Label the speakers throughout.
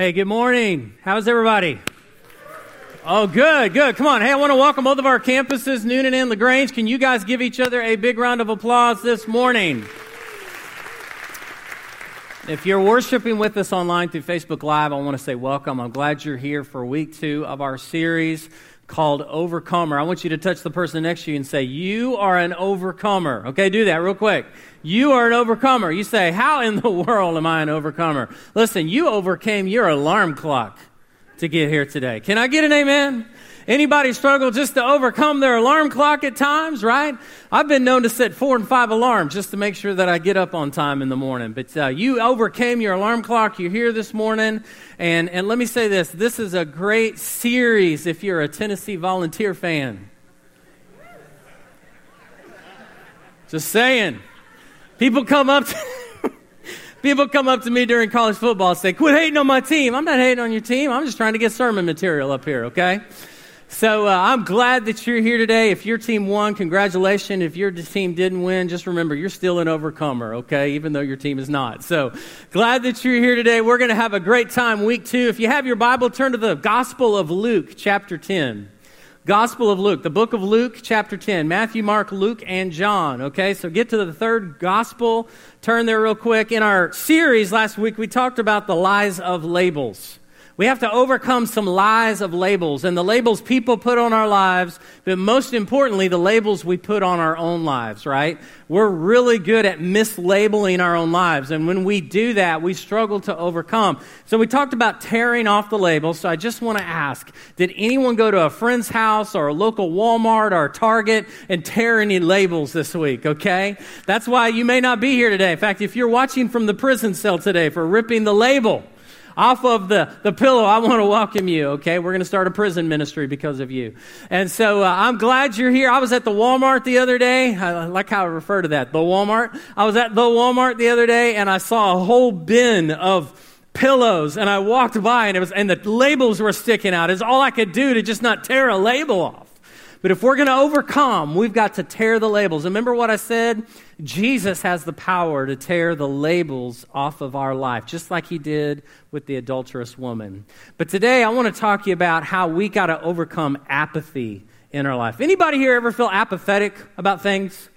Speaker 1: Hey, good morning. How's everybody? Oh, good, good. Come on. Hey, I want to welcome both of our campuses, Newnan and LaGrange. Can you guys give each other a big round of applause this morning? If you're worshiping with us online through Facebook Live, I want to say welcome. I'm glad you're here for week two of our series called Overcomer. I want you to touch the person next to you and say, You are an overcomer. Okay, do that real quick. You are an overcomer. You say, How in the world am I an overcomer? Listen, you overcame your alarm clock to get here today. Can I get an amen? Anybody struggle just to overcome their alarm clock at times, right? I've been known to set four and five alarms just to make sure that I get up on time in the morning. But uh, you overcame your alarm clock. You're here this morning. And, and let me say this this is a great series if you're a Tennessee volunteer fan. Just saying. People come up to. People come up to me during college football and say, Quit hating on my team. I'm not hating on your team. I'm just trying to get sermon material up here, okay? So uh, I'm glad that you're here today. If your team won, congratulations. If your team didn't win, just remember you're still an overcomer, okay? Even though your team is not. So glad that you're here today. We're going to have a great time week two. If you have your Bible, turn to the Gospel of Luke, chapter 10. Gospel of Luke, the book of Luke, chapter 10. Matthew, Mark, Luke, and John. Okay, so get to the third gospel. Turn there real quick. In our series last week, we talked about the lies of labels. We have to overcome some lies of labels and the labels people put on our lives, but most importantly, the labels we put on our own lives, right? We're really good at mislabeling our own lives. And when we do that, we struggle to overcome. So we talked about tearing off the labels. So I just want to ask, did anyone go to a friend's house or a local Walmart or Target and tear any labels this week? Okay. That's why you may not be here today. In fact, if you're watching from the prison cell today for ripping the label, off of the, the pillow, I want to welcome you, okay? We're going to start a prison ministry because of you. And so uh, I'm glad you're here. I was at the Walmart the other day. I like how I refer to that, the Walmart. I was at the Walmart the other day and I saw a whole bin of pillows and I walked by and it was, and the labels were sticking out. It's all I could do to just not tear a label off. But if we're going to overcome, we've got to tear the labels. Remember what I said? Jesus has the power to tear the labels off of our life, just like he did with the adulterous woman. But today I want to talk to you about how we got to overcome apathy in our life. Anybody here ever feel apathetic about things?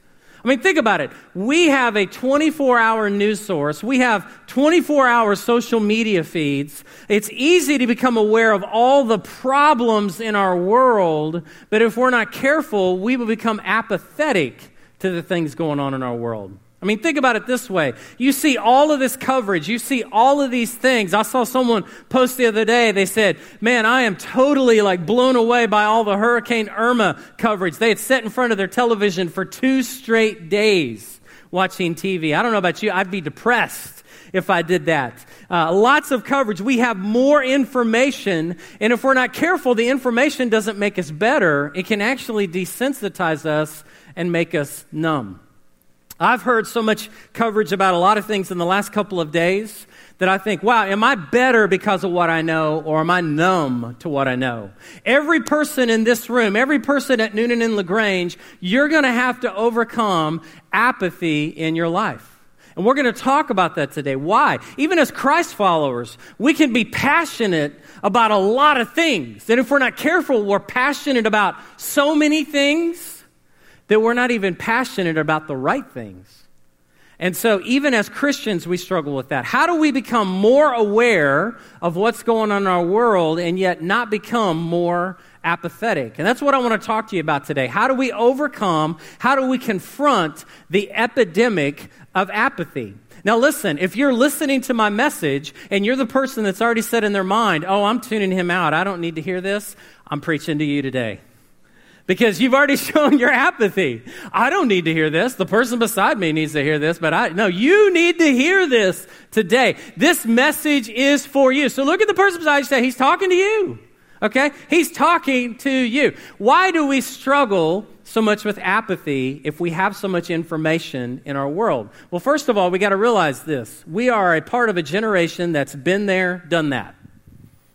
Speaker 1: I mean, think about it. We have a 24 hour news source. We have 24 hour social media feeds. It's easy to become aware of all the problems in our world, but if we're not careful, we will become apathetic to the things going on in our world. I mean, think about it this way. You see all of this coverage. You see all of these things. I saw someone post the other day. They said, man, I am totally like blown away by all the Hurricane Irma coverage. They had sat in front of their television for two straight days watching TV. I don't know about you. I'd be depressed if I did that. Uh, lots of coverage. We have more information, and if we're not careful, the information doesn't make us better. It can actually desensitize us and make us numb. I've heard so much coverage about a lot of things in the last couple of days that I think, wow, am I better because of what I know or am I numb to what I know? Every person in this room, every person at Newnan and LaGrange, you're going to have to overcome apathy in your life. And we're going to talk about that today. Why? Even as Christ followers, we can be passionate about a lot of things. And if we're not careful, we're passionate about so many things that we're not even passionate about the right things. And so, even as Christians, we struggle with that. How do we become more aware of what's going on in our world and yet not become more apathetic? And that's what I want to talk to you about today. How do we overcome, how do we confront the epidemic of apathy? Now, listen, if you're listening to my message and you're the person that's already said in their mind, oh, I'm tuning him out, I don't need to hear this, I'm preaching to you today because you've already shown your apathy. I don't need to hear this. The person beside me needs to hear this, but I, no, you need to hear this today. This message is for you. So look at the person beside you say, he's talking to you. Okay? He's talking to you. Why do we struggle so much with apathy if we have so much information in our world? Well, first of all, we got to realize this. We are a part of a generation that's been there, done that.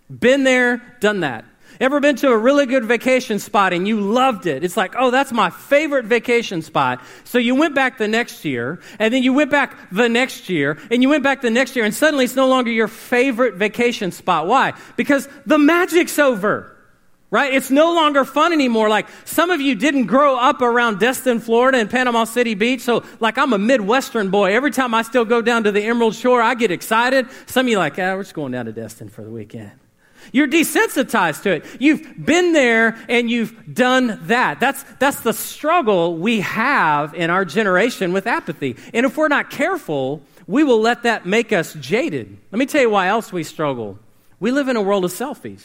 Speaker 1: Been there, done that. Ever been to a really good vacation spot and you loved it? It's like, oh, that's my favorite vacation spot. So you went back the next year, and then you went back the next year, and you went back the next year, and suddenly it's no longer your favorite vacation spot. Why? Because the magic's over. Right? It's no longer fun anymore. Like some of you didn't grow up around Destin, Florida and Panama City Beach. So like I'm a Midwestern boy. Every time I still go down to the Emerald Shore, I get excited. Some of you like, ah, we're just going down to Destin for the weekend. You're desensitized to it. You've been there and you've done that. That's, that's the struggle we have in our generation with apathy. And if we're not careful, we will let that make us jaded. Let me tell you why else we struggle. We live in a world of selfies.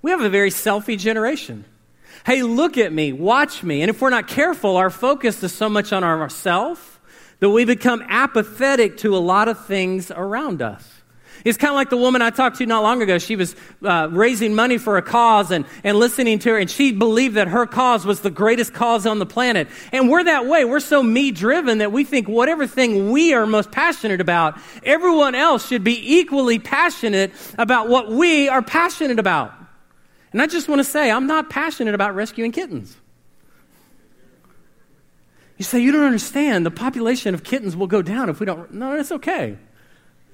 Speaker 1: We have a very selfie generation. Hey, look at me, watch me. And if we're not careful, our focus is so much on ourselves that we become apathetic to a lot of things around us. It's kind of like the woman I talked to not long ago. She was uh, raising money for a cause and, and listening to her, and she believed that her cause was the greatest cause on the planet. And we're that way. We're so me driven that we think whatever thing we are most passionate about, everyone else should be equally passionate about what we are passionate about. And I just want to say, I'm not passionate about rescuing kittens. You say, you don't understand. The population of kittens will go down if we don't. No, it's okay.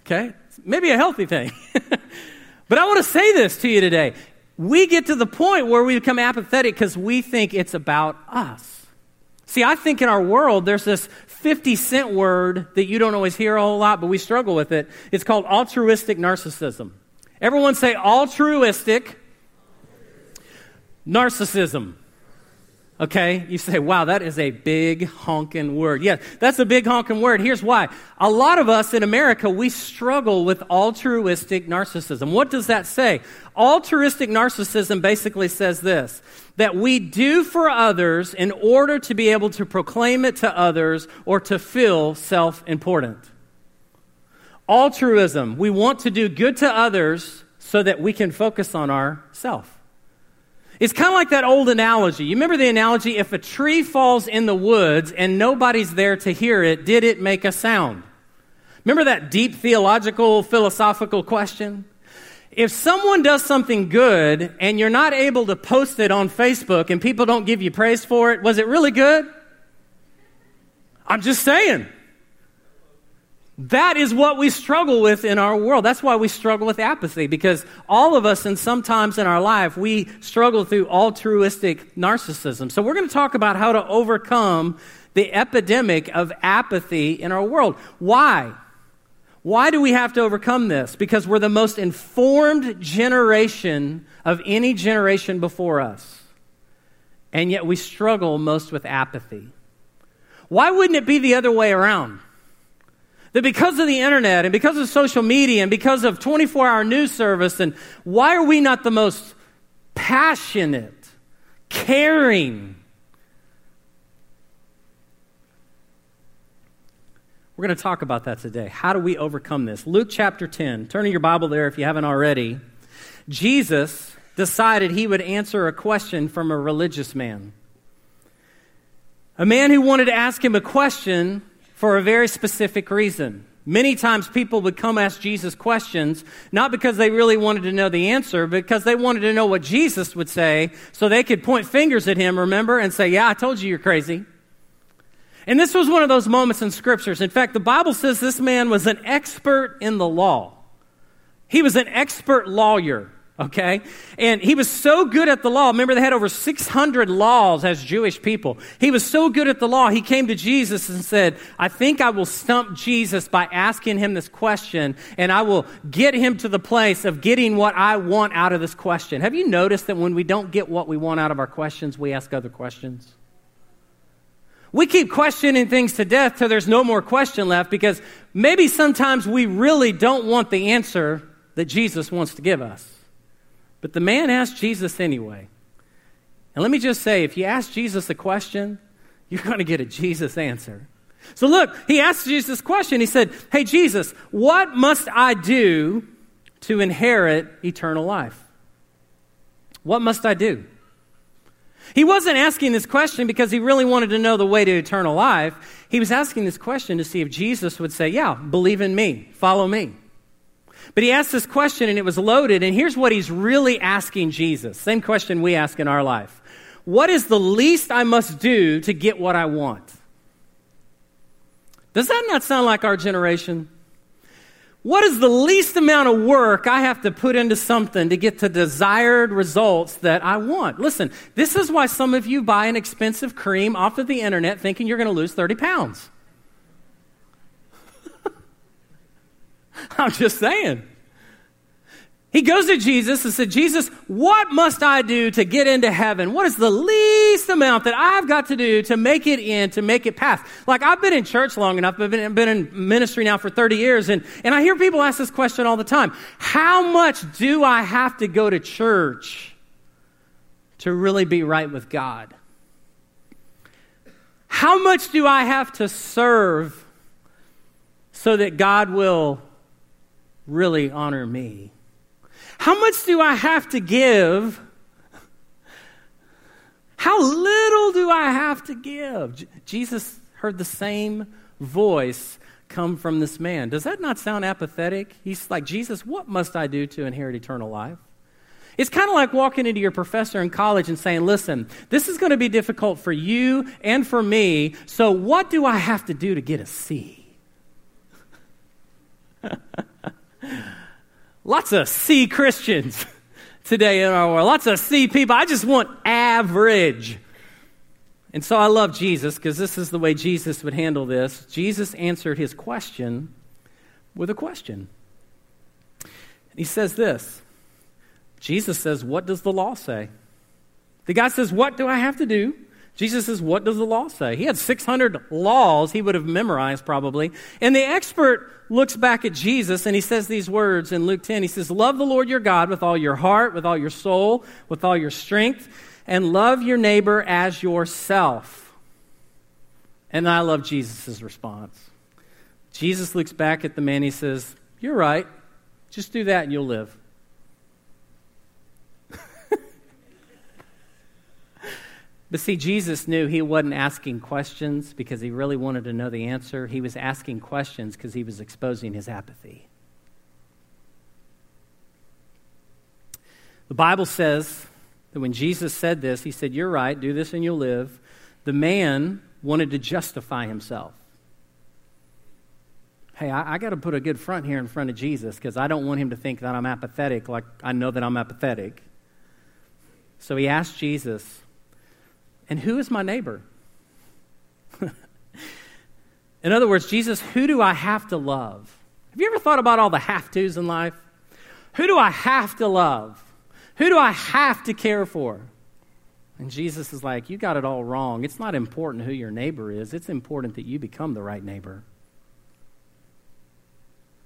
Speaker 1: Okay? Maybe a healthy thing. but I want to say this to you today. We get to the point where we become apathetic because we think it's about us. See, I think in our world, there's this 50 cent word that you don't always hear a whole lot, but we struggle with it. It's called altruistic narcissism. Everyone say altruistic narcissism. Okay, you say, wow, that is a big honking word. Yes, that's a big honking word. Here's why. A lot of us in America, we struggle with altruistic narcissism. What does that say? Altruistic narcissism basically says this that we do for others in order to be able to proclaim it to others or to feel self important. Altruism, we want to do good to others so that we can focus on ourself. It's kind of like that old analogy. You remember the analogy if a tree falls in the woods and nobody's there to hear it, did it make a sound? Remember that deep theological, philosophical question? If someone does something good and you're not able to post it on Facebook and people don't give you praise for it, was it really good? I'm just saying. That is what we struggle with in our world. That's why we struggle with apathy, because all of us, and sometimes in our life, we struggle through altruistic narcissism. So, we're going to talk about how to overcome the epidemic of apathy in our world. Why? Why do we have to overcome this? Because we're the most informed generation of any generation before us. And yet we struggle most with apathy. Why wouldn't it be the other way around? That because of the internet and because of social media and because of 24 hour news service, and why are we not the most passionate, caring? We're going to talk about that today. How do we overcome this? Luke chapter 10. Turning your Bible there if you haven't already. Jesus decided he would answer a question from a religious man. A man who wanted to ask him a question for a very specific reason. Many times people would come ask Jesus questions, not because they really wanted to know the answer, but because they wanted to know what Jesus would say so they could point fingers at him, remember, and say, Yeah, I told you you're crazy. And this was one of those moments in scriptures. In fact, the Bible says this man was an expert in the law. He was an expert lawyer okay? And he was so good at the law. Remember, they had over 600 laws as Jewish people. He was so good at the law, he came to Jesus and said, I think I will stump Jesus by asking him this question, and I will get him to the place of getting what I want out of this question. Have you noticed that when we don't get what we want out of our questions, we ask other questions? We keep questioning things to death till there's no more question left because maybe sometimes we really don't want the answer that Jesus wants to give us. But the man asked Jesus anyway. And let me just say if you ask Jesus a question, you're going to get a Jesus answer. So look, he asked Jesus a question. He said, Hey, Jesus, what must I do to inherit eternal life? What must I do? He wasn't asking this question because he really wanted to know the way to eternal life. He was asking this question to see if Jesus would say, Yeah, believe in me, follow me. But he asked this question and it was loaded, and here's what he's really asking Jesus. Same question we ask in our life What is the least I must do to get what I want? Does that not sound like our generation? What is the least amount of work I have to put into something to get the desired results that I want? Listen, this is why some of you buy an expensive cream off of the internet thinking you're going to lose 30 pounds. I'm just saying. He goes to Jesus and said, Jesus, what must I do to get into heaven? What is the least amount that I've got to do to make it in, to make it past? Like, I've been in church long enough, I've been, been in ministry now for 30 years, and, and I hear people ask this question all the time How much do I have to go to church to really be right with God? How much do I have to serve so that God will really honor me? How much do I have to give? How little do I have to give? J- Jesus heard the same voice come from this man. Does that not sound apathetic? He's like, Jesus, what must I do to inherit eternal life? It's kind of like walking into your professor in college and saying, Listen, this is going to be difficult for you and for me, so what do I have to do to get a C? Lots of C Christians today in our world. Lots of C people. I just want average. And so I love Jesus because this is the way Jesus would handle this. Jesus answered his question with a question. He says this Jesus says, What does the law say? The guy says, What do I have to do? Jesus says, What does the law say? He had 600 laws he would have memorized probably. And the expert looks back at Jesus and he says these words in Luke 10. He says, Love the Lord your God with all your heart, with all your soul, with all your strength, and love your neighbor as yourself. And I love Jesus' response. Jesus looks back at the man. He says, You're right. Just do that and you'll live. But see, Jesus knew he wasn't asking questions because he really wanted to know the answer. He was asking questions because he was exposing his apathy. The Bible says that when Jesus said this, he said, You're right, do this and you'll live. The man wanted to justify himself. Hey, I, I got to put a good front here in front of Jesus because I don't want him to think that I'm apathetic like I know that I'm apathetic. So he asked Jesus, and who is my neighbor? in other words, Jesus, who do I have to love? Have you ever thought about all the have tos in life? Who do I have to love? Who do I have to care for? And Jesus is like, You got it all wrong. It's not important who your neighbor is, it's important that you become the right neighbor.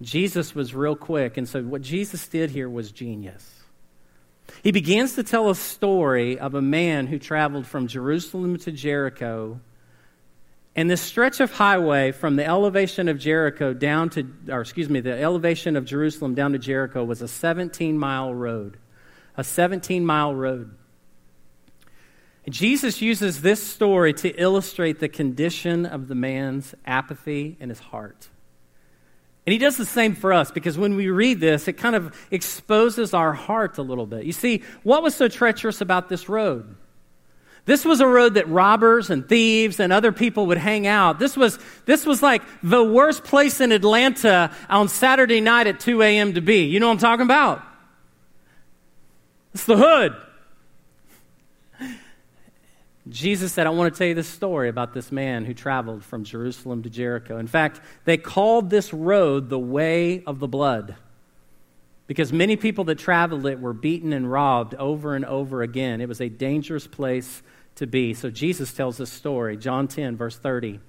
Speaker 1: Jesus was real quick, and so what Jesus did here was genius. He begins to tell a story of a man who traveled from Jerusalem to Jericho. And this stretch of highway from the elevation of Jericho down to, or excuse me, the elevation of Jerusalem down to Jericho was a 17 mile road. A 17 mile road. And Jesus uses this story to illustrate the condition of the man's apathy in his heart. And he does the same for us because when we read this, it kind of exposes our heart a little bit. You see, what was so treacherous about this road? This was a road that robbers and thieves and other people would hang out. This was, this was like the worst place in Atlanta on Saturday night at 2 a.m. to be. You know what I'm talking about? It's the hood. Jesus said, I want to tell you this story about this man who traveled from Jerusalem to Jericho. In fact, they called this road the way of the blood because many people that traveled it were beaten and robbed over and over again. It was a dangerous place to be. So Jesus tells this story, John 10, verse 30.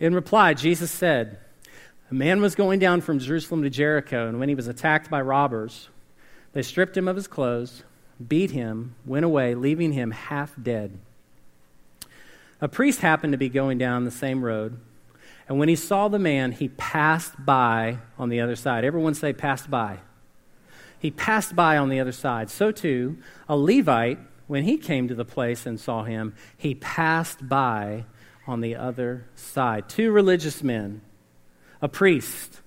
Speaker 1: In reply, Jesus said, A man was going down from Jerusalem to Jericho, and when he was attacked by robbers, they stripped him of his clothes, beat him, went away, leaving him half dead. A priest happened to be going down the same road, and when he saw the man, he passed by on the other side. Everyone say, passed by. He passed by on the other side. So too, a Levite, when he came to the place and saw him, he passed by on the other side. Two religious men, a priest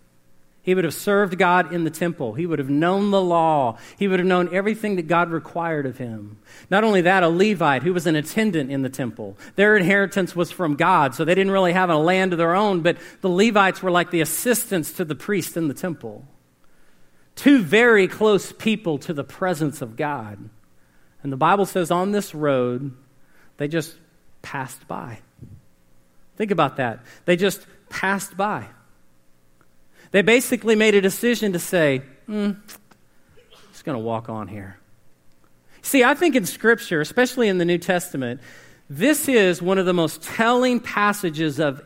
Speaker 1: He would have served God in the temple. He would have known the law. He would have known everything that God required of him. Not only that, a Levite who was an attendant in the temple. Their inheritance was from God, so they didn't really have a land of their own, but the Levites were like the assistants to the priest in the temple. Two very close people to the presence of God. And the Bible says on this road, they just passed by. Think about that. They just passed by. They basically made a decision to say, mm, just going to walk on here. See, I think in Scripture, especially in the New Testament, this is one of the most telling passages of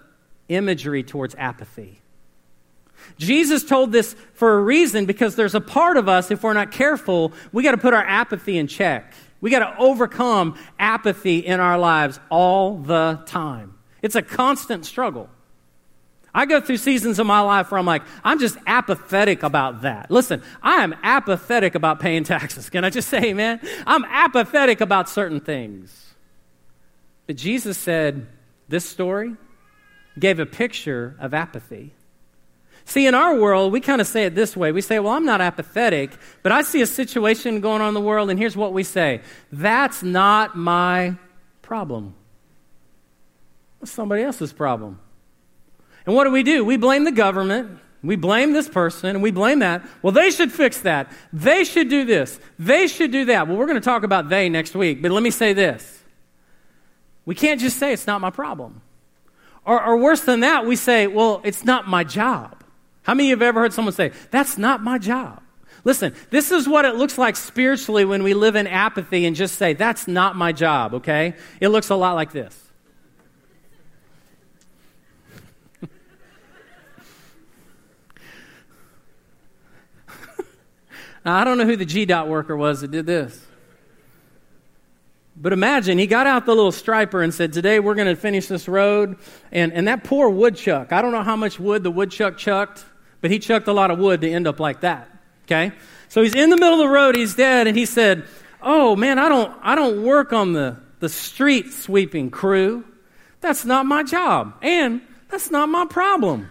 Speaker 1: imagery towards apathy. Jesus told this for a reason because there's a part of us, if we're not careful, we got to put our apathy in check. We got to overcome apathy in our lives all the time. It's a constant struggle. I go through seasons of my life where I'm like, I'm just apathetic about that. Listen, I am apathetic about paying taxes. Can I just say, man? I'm apathetic about certain things. But Jesus said this story gave a picture of apathy. See, in our world, we kind of say it this way. We say, well, I'm not apathetic, but I see a situation going on in the world, and here's what we say that's not my problem. It's somebody else's problem. And what do we do? We blame the government. We blame this person and we blame that. Well, they should fix that. They should do this. They should do that. Well, we're going to talk about they next week, but let me say this. We can't just say it's not my problem. Or, or worse than that, we say, well, it's not my job. How many of you have ever heard someone say, that's not my job? Listen, this is what it looks like spiritually when we live in apathy and just say, that's not my job, okay? It looks a lot like this. Now, I don't know who the GDOT worker was that did this. But imagine he got out the little striper and said, Today we're going to finish this road. And, and that poor woodchuck, I don't know how much wood the woodchuck chucked, but he chucked a lot of wood to end up like that. Okay? So he's in the middle of the road, he's dead, and he said, Oh man, I don't, I don't work on the, the street sweeping crew. That's not my job. And that's not my problem.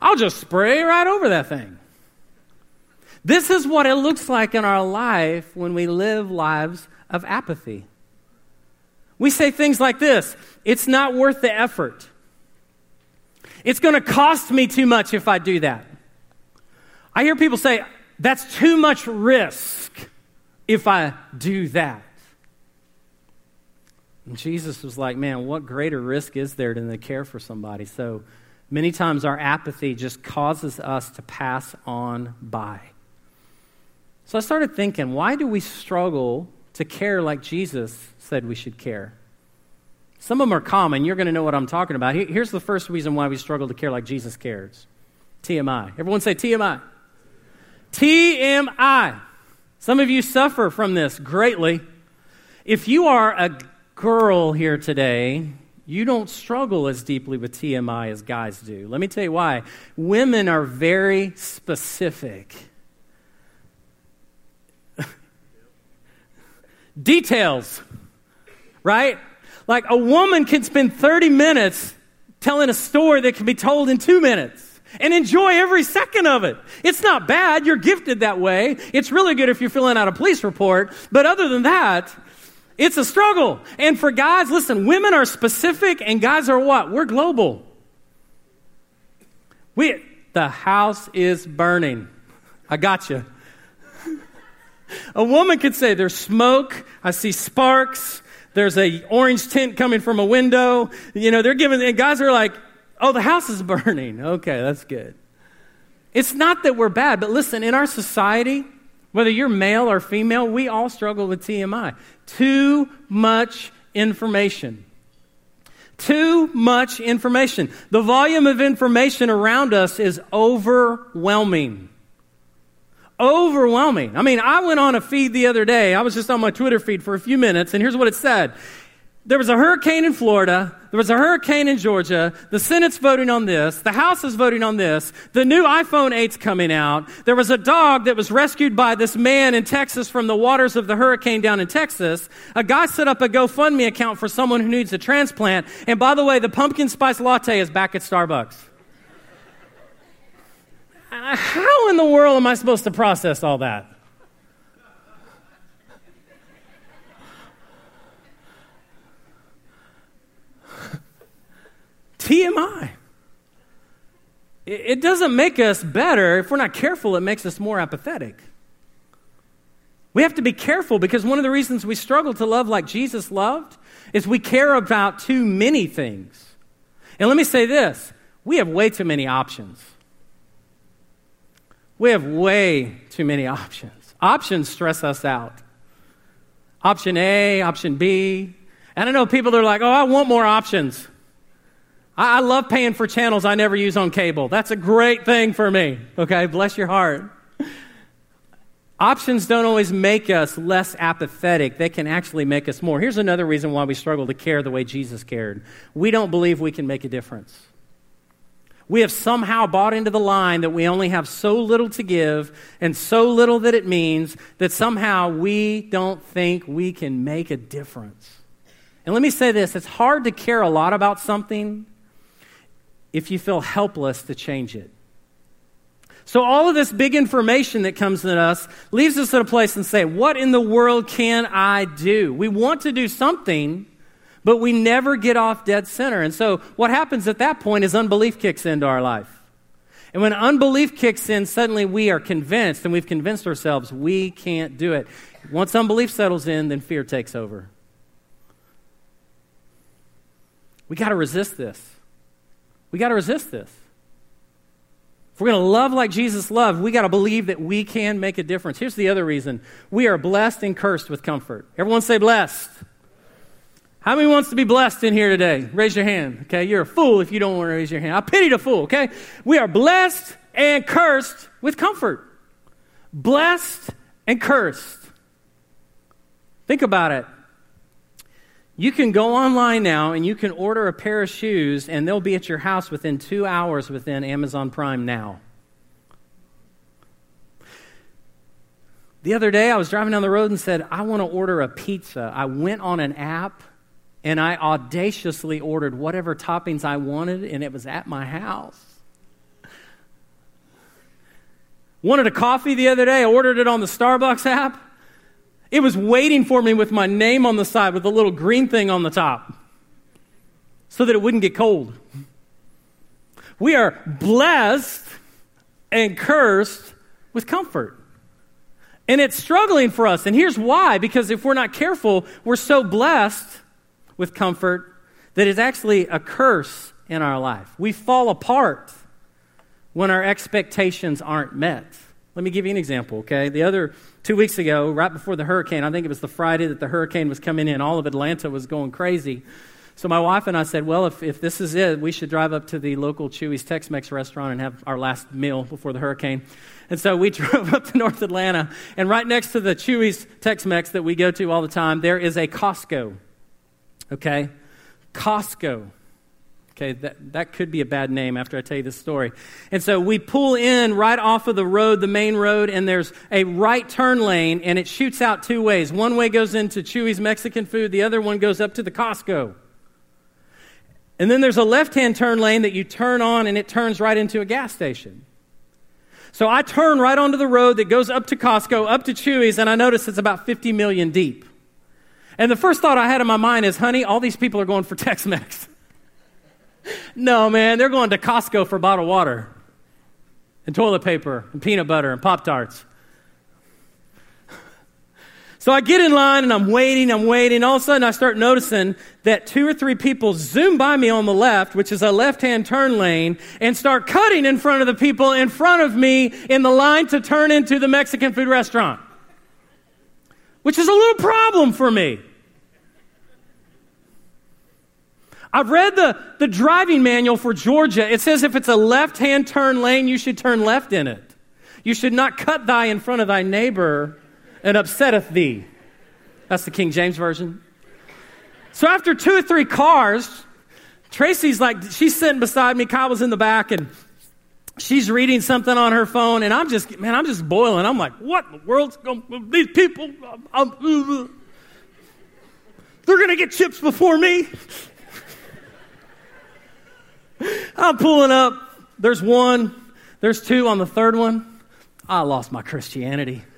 Speaker 1: I'll just spray right over that thing. This is what it looks like in our life when we live lives of apathy. We say things like this it's not worth the effort. It's going to cost me too much if I do that. I hear people say, that's too much risk if I do that. And Jesus was like, man, what greater risk is there than to care for somebody? So many times our apathy just causes us to pass on by. So I started thinking, why do we struggle to care like Jesus said we should care? Some of them are common. You're going to know what I'm talking about. Here's the first reason why we struggle to care like Jesus cares TMI. Everyone say TMI. TMI. Some of you suffer from this greatly. If you are a girl here today, you don't struggle as deeply with TMI as guys do. Let me tell you why. Women are very specific. Details, right? Like a woman can spend 30 minutes telling a story that can be told in two minutes and enjoy every second of it. It's not bad. You're gifted that way. It's really good if you're filling out a police report. But other than that, it's a struggle. And for guys, listen, women are specific and guys are what? We're global. We, the house is burning. I got you. A woman could say, There's smoke, I see sparks, there's a orange tint coming from a window. You know, they're giving, and guys are like, Oh, the house is burning. Okay, that's good. It's not that we're bad, but listen, in our society, whether you're male or female, we all struggle with TMI. Too much information. Too much information. The volume of information around us is overwhelming overwhelming. I mean, I went on a feed the other day. I was just on my Twitter feed for a few minutes, and here's what it said. There was a hurricane in Florida. There was a hurricane in Georgia. The Senate's voting on this. The House is voting on this. The new iPhone 8's coming out. There was a dog that was rescued by this man in Texas from the waters of the hurricane down in Texas. A guy set up a GoFundMe account for someone who needs a transplant. And by the way, the pumpkin spice latte is back at Starbucks. How in the world am I supposed to process all that? TMI. It doesn't make us better. If we're not careful, it makes us more apathetic. We have to be careful because one of the reasons we struggle to love like Jesus loved is we care about too many things. And let me say this we have way too many options. We have way too many options. Options stress us out. Option A, option B. And I know people that are like, oh, I want more options. I, I love paying for channels I never use on cable. That's a great thing for me. Okay, bless your heart. Options don't always make us less apathetic. They can actually make us more. Here's another reason why we struggle to care the way Jesus cared. We don't believe we can make a difference. We have somehow bought into the line that we only have so little to give and so little that it means that somehow we don't think we can make a difference. And let me say this it's hard to care a lot about something if you feel helpless to change it. So, all of this big information that comes at us leaves us at a place and say, What in the world can I do? We want to do something, but we never get off dead center. And so, what happens at that point is unbelief kicks into our life. And when unbelief kicks in, suddenly we are convinced, and we've convinced ourselves we can't do it. Once unbelief settles in, then fear takes over. We got to resist this. We got to resist this. If we're going to love like Jesus loved, we got to believe that we can make a difference. Here's the other reason we are blessed and cursed with comfort. Everyone say blessed. How many wants to be blessed in here today? Raise your hand. Okay, you're a fool if you don't want to raise your hand. I pity the fool. Okay, we are blessed and cursed with comfort. Blessed and cursed. Think about it. You can go online now and you can order a pair of shoes, and they'll be at your house within two hours within Amazon Prime now. The other day, I was driving down the road and said, I want to order a pizza. I went on an app and I audaciously ordered whatever toppings I wanted, and it was at my house. Wanted a coffee the other day, I ordered it on the Starbucks app. It was waiting for me with my name on the side with a little green thing on the top so that it wouldn't get cold. We are blessed and cursed with comfort. And it's struggling for us. And here's why because if we're not careful, we're so blessed with comfort that is actually a curse in our life. We fall apart when our expectations aren't met. Let me give you an example, okay? The other two weeks ago, right before the hurricane, I think it was the Friday that the hurricane was coming in, all of Atlanta was going crazy. So my wife and I said, well, if, if this is it, we should drive up to the local Chuy's Tex Mex restaurant and have our last meal before the hurricane. And so we drove up to North Atlanta, and right next to the Chuy's Tex Mex that we go to all the time, there is a Costco. Okay? Costco. Okay, that, that could be a bad name after I tell you this story. And so we pull in right off of the road, the main road, and there's a right turn lane, and it shoots out two ways. One way goes into Chuy's Mexican food, the other one goes up to the Costco. And then there's a left hand turn lane that you turn on, and it turns right into a gas station. So I turn right onto the road that goes up to Costco, up to Chuy's, and I notice it's about 50 million deep. And the first thought I had in my mind is, honey, all these people are going for Tex Mex. no, man, they're going to Costco for bottled water and toilet paper and peanut butter and Pop Tarts. So I get in line and I'm waiting, I'm waiting. All of a sudden, I start noticing that two or three people zoom by me on the left, which is a left hand turn lane, and start cutting in front of the people in front of me in the line to turn into the Mexican food restaurant, which is a little problem for me. I've read the, the driving manual for Georgia. It says if it's a left hand turn lane, you should turn left in it. You should not cut thy in front of thy neighbor and upsetteth thee. That's the King James Version. So after two or three cars, Tracy's like, she's sitting beside me. Kyle was in the back and she's reading something on her phone. And I'm just, man, I'm just boiling. I'm like, what in the world's going These people, I'm, I'm, they're going to get chips before me. I'm pulling up. There's one. There's two on the third one. I lost my Christianity.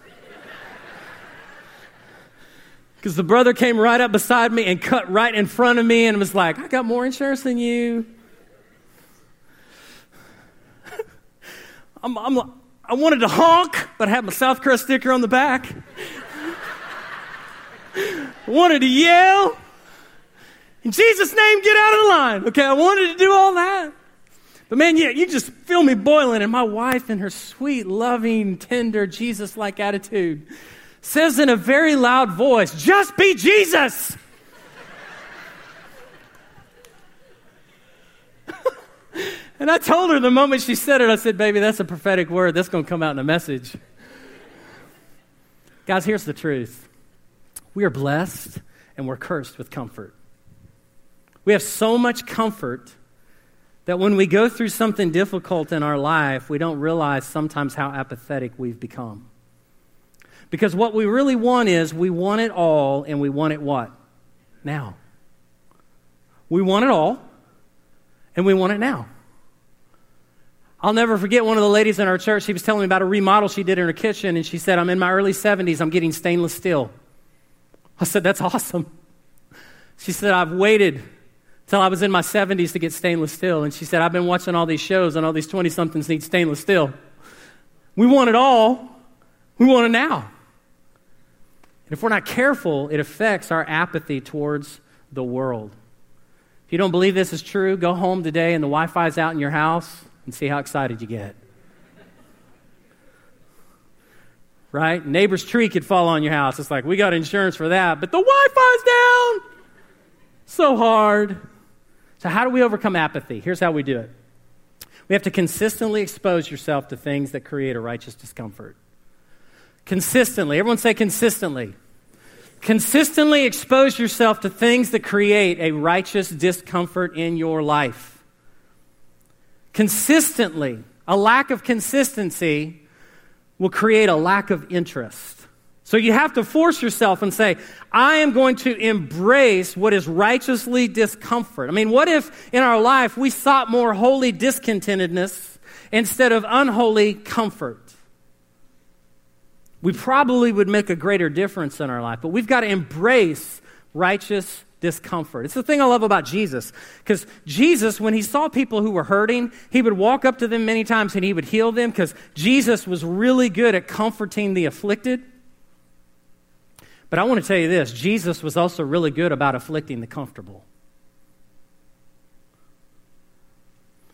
Speaker 1: Because the brother came right up beside me and cut right in front of me and was like, I got more insurance than you. I'm, I'm, I wanted to honk, but I had my South Crest sticker on the back. Wanted to yell. In Jesus' name, get out of the line. Okay, I wanted to do all that. But man, yeah, you just feel me boiling. And my wife, in her sweet, loving, tender, Jesus like attitude, says in a very loud voice, Just be Jesus. and I told her the moment she said it, I said, Baby, that's a prophetic word. That's going to come out in a message. Guys, here's the truth we are blessed and we're cursed with comfort. We have so much comfort that when we go through something difficult in our life, we don't realize sometimes how apathetic we've become. Because what we really want is we want it all and we want it what? Now. We want it all and we want it now. I'll never forget one of the ladies in our church. She was telling me about a remodel she did in her kitchen, and she said, I'm in my early 70s, I'm getting stainless steel. I said, That's awesome. She said, I've waited till I was in my 70s to get stainless steel. And she said, I've been watching all these shows, and all these 20 somethings need stainless steel. We want it all, we want it now. And if we're not careful, it affects our apathy towards the world. If you don't believe this is true, go home today and the Wi Fi's out in your house and see how excited you get. right? Neighbor's tree could fall on your house. It's like, we got insurance for that, but the Wi Fi's down. So hard. So, how do we overcome apathy? Here's how we do it we have to consistently expose yourself to things that create a righteous discomfort. Consistently. Everyone say consistently. Consistently expose yourself to things that create a righteous discomfort in your life. Consistently. A lack of consistency will create a lack of interest. So you have to force yourself and say, I am going to embrace what is righteously discomfort. I mean, what if in our life we sought more holy discontentedness instead of unholy comfort? We probably would make a greater difference in our life, but we've got to embrace righteous discomfort. It's the thing I love about Jesus. Because Jesus, when he saw people who were hurting, he would walk up to them many times and he would heal them because Jesus was really good at comforting the afflicted. But I want to tell you this Jesus was also really good about afflicting the comfortable.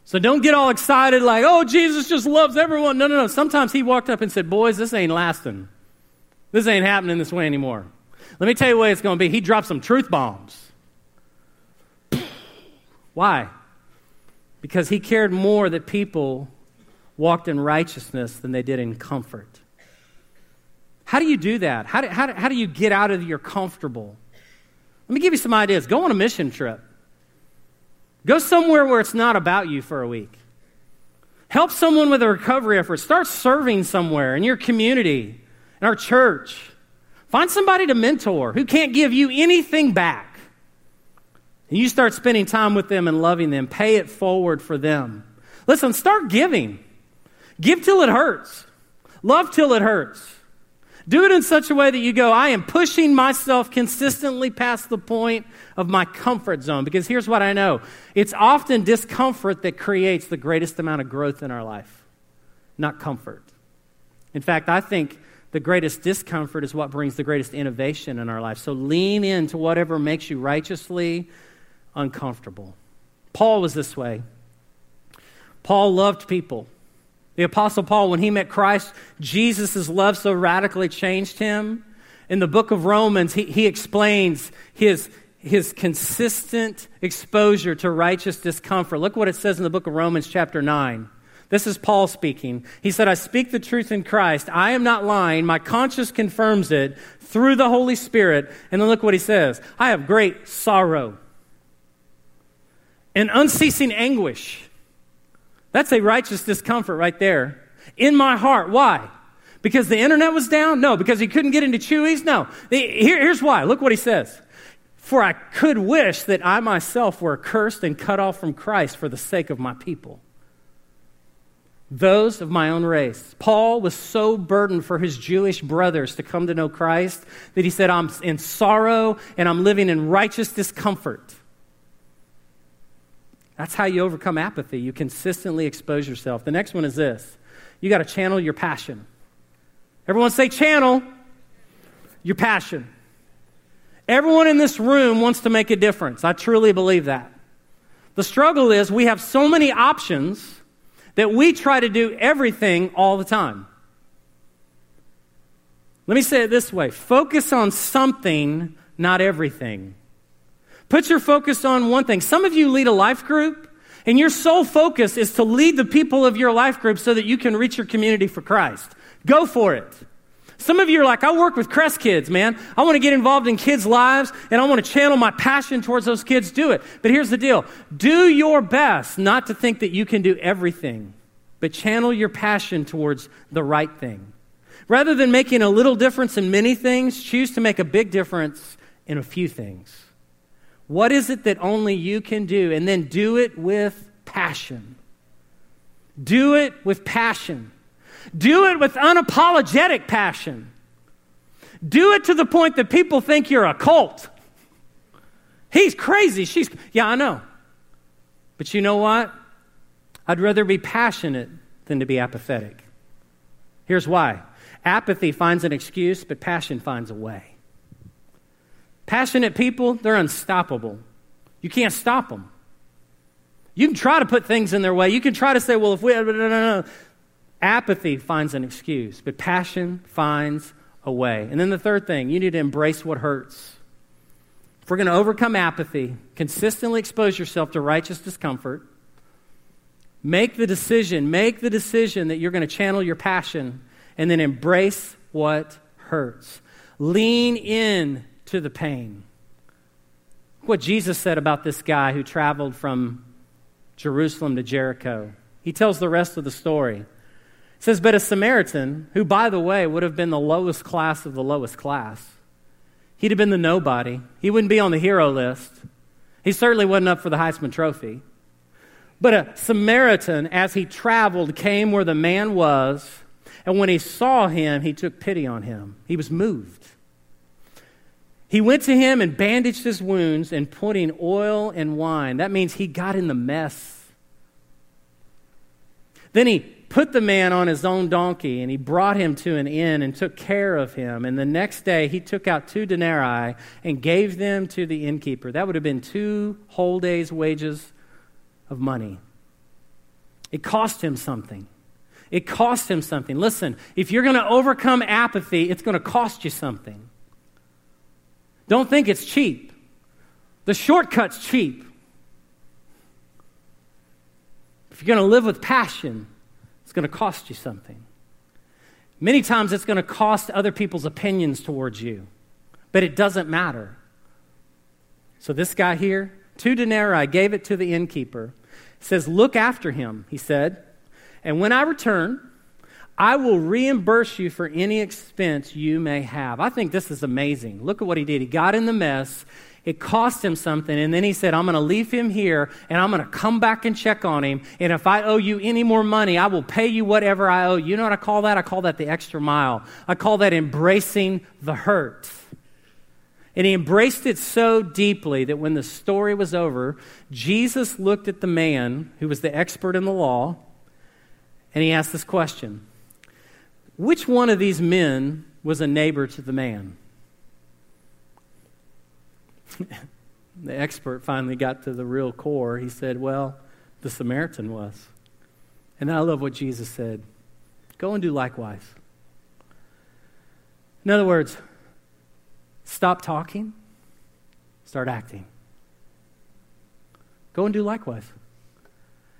Speaker 1: So don't get all excited like, oh, Jesus just loves everyone. No, no, no. Sometimes he walked up and said, boys, this ain't lasting. This ain't happening this way anymore. Let me tell you what it's going to be. He dropped some truth bombs. Why? Because he cared more that people walked in righteousness than they did in comfort. How do you do that? How do, how do, how do you get out of your comfortable? Let me give you some ideas. Go on a mission trip. Go somewhere where it's not about you for a week. Help someone with a recovery effort. Start serving somewhere in your community, in our church. Find somebody to mentor who can't give you anything back. And you start spending time with them and loving them. Pay it forward for them. Listen, start giving. Give till it hurts. Love till it hurts. Do it in such a way that you go, I am pushing myself consistently past the point of my comfort zone. Because here's what I know it's often discomfort that creates the greatest amount of growth in our life, not comfort. In fact, I think the greatest discomfort is what brings the greatest innovation in our life. So lean into whatever makes you righteously uncomfortable. Paul was this way. Paul loved people. The Apostle Paul, when he met Christ, Jesus' love so radically changed him. In the book of Romans, he, he explains his, his consistent exposure to righteous discomfort. Look what it says in the book of Romans, chapter 9. This is Paul speaking. He said, I speak the truth in Christ. I am not lying. My conscience confirms it through the Holy Spirit. And then look what he says I have great sorrow and unceasing anguish. That's a righteous discomfort right there in my heart. Why? Because the internet was down? No. Because he couldn't get into Chuy's? No. Here, here's why. Look what he says. For I could wish that I myself were cursed and cut off from Christ for the sake of my people. those of my own race. Paul was so burdened for his Jewish brothers to come to know Christ that he said, I'm in sorrow and I'm living in righteous discomfort. That's how you overcome apathy. You consistently expose yourself. The next one is this you got to channel your passion. Everyone say, channel your passion. Everyone in this room wants to make a difference. I truly believe that. The struggle is we have so many options that we try to do everything all the time. Let me say it this way focus on something, not everything. Put your focus on one thing. Some of you lead a life group, and your sole focus is to lead the people of your life group so that you can reach your community for Christ. Go for it. Some of you are like, I work with Crest kids, man. I want to get involved in kids' lives and I want to channel my passion towards those kids. Do it. But here's the deal do your best not to think that you can do everything, but channel your passion towards the right thing. Rather than making a little difference in many things, choose to make a big difference in a few things. What is it that only you can do? And then do it with passion. Do it with passion. Do it with unapologetic passion. Do it to the point that people think you're a cult. He's crazy. She's, yeah, I know. But you know what? I'd rather be passionate than to be apathetic. Here's why apathy finds an excuse, but passion finds a way. Passionate people, they're unstoppable. You can't stop them. You can try to put things in their way. You can try to say, well, if we. No, no, no. Apathy finds an excuse, but passion finds a way. And then the third thing, you need to embrace what hurts. If we're going to overcome apathy, consistently expose yourself to righteous discomfort, make the decision, make the decision that you're going to channel your passion, and then embrace what hurts. Lean in to the pain. What Jesus said about this guy who traveled from Jerusalem to Jericho. He tells the rest of the story says, But a Samaritan, who, by the way, would have been the lowest class of the lowest class, he'd have been the nobody. He wouldn't be on the hero list. He certainly wasn't up for the Heisman Trophy. But a Samaritan, as he traveled, came where the man was, and when he saw him, he took pity on him. He was moved. He went to him and bandaged his wounds and putting oil and wine. That means he got in the mess. Then he put the man on his own donkey and he brought him to an inn and took care of him. And the next day he took out two denarii and gave them to the innkeeper. That would have been two whole days' wages of money. It cost him something. It cost him something. Listen, if you're going to overcome apathy, it's going to cost you something. Don't think it's cheap. The shortcut's cheap. If you're going to live with passion, it's going to cost you something. Many times it's going to cost other people's opinions towards you, but it doesn't matter. So this guy here, two denarii, gave it to the innkeeper. says, Look after him, he said, and when I return, I will reimburse you for any expense you may have. I think this is amazing. Look at what he did. He got in the mess. It cost him something. And then he said, I'm going to leave him here and I'm going to come back and check on him. And if I owe you any more money, I will pay you whatever I owe. You know what I call that? I call that the extra mile. I call that embracing the hurt. And he embraced it so deeply that when the story was over, Jesus looked at the man who was the expert in the law and he asked this question Which one of these men was a neighbor to the man? the expert finally got to the real core. He said, Well, the Samaritan was. And I love what Jesus said go and do likewise. In other words, stop talking, start acting. Go and do likewise.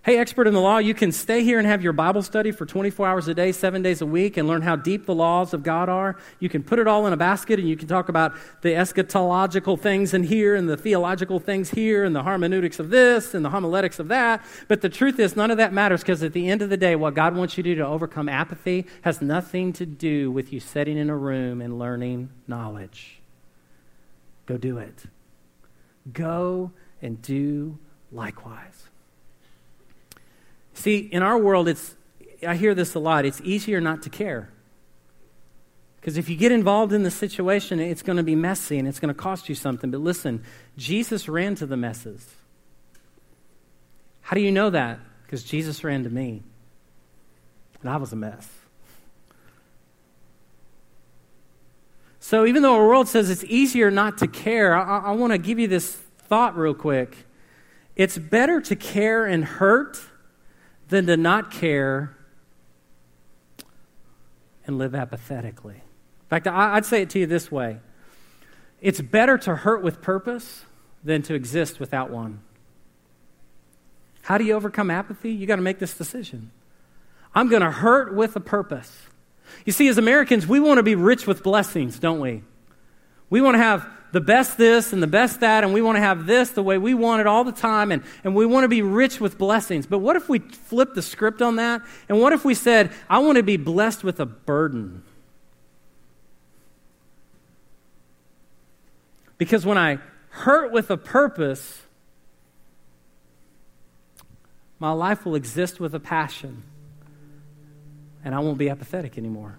Speaker 1: Hey, expert in the law, you can stay here and have your Bible study for 24 hours a day, seven days a week, and learn how deep the laws of God are. You can put it all in a basket and you can talk about the eschatological things in here and the theological things here and the hermeneutics of this and the homiletics of that. But the truth is, none of that matters because at the end of the day, what God wants you to do to overcome apathy has nothing to do with you sitting in a room and learning knowledge. Go do it. Go and do likewise. See, in our world, it's, I hear this a lot. It's easier not to care. Because if you get involved in the situation, it's going to be messy and it's going to cost you something. But listen, Jesus ran to the messes. How do you know that? Because Jesus ran to me. And I was a mess. So even though our world says it's easier not to care, I, I want to give you this thought real quick. It's better to care and hurt than to not care and live apathetically. In fact, I'd say it to you this way it's better to hurt with purpose than to exist without one. How do you overcome apathy? You got to make this decision. I'm going to hurt with a purpose. You see, as Americans, we want to be rich with blessings, don't we? We want to have the best this and the best that, and we want to have this the way we want it all the time, and, and we want to be rich with blessings. But what if we flip the script on that? And what if we said, I want to be blessed with a burden? Because when I hurt with a purpose, my life will exist with a passion, and I won't be apathetic anymore.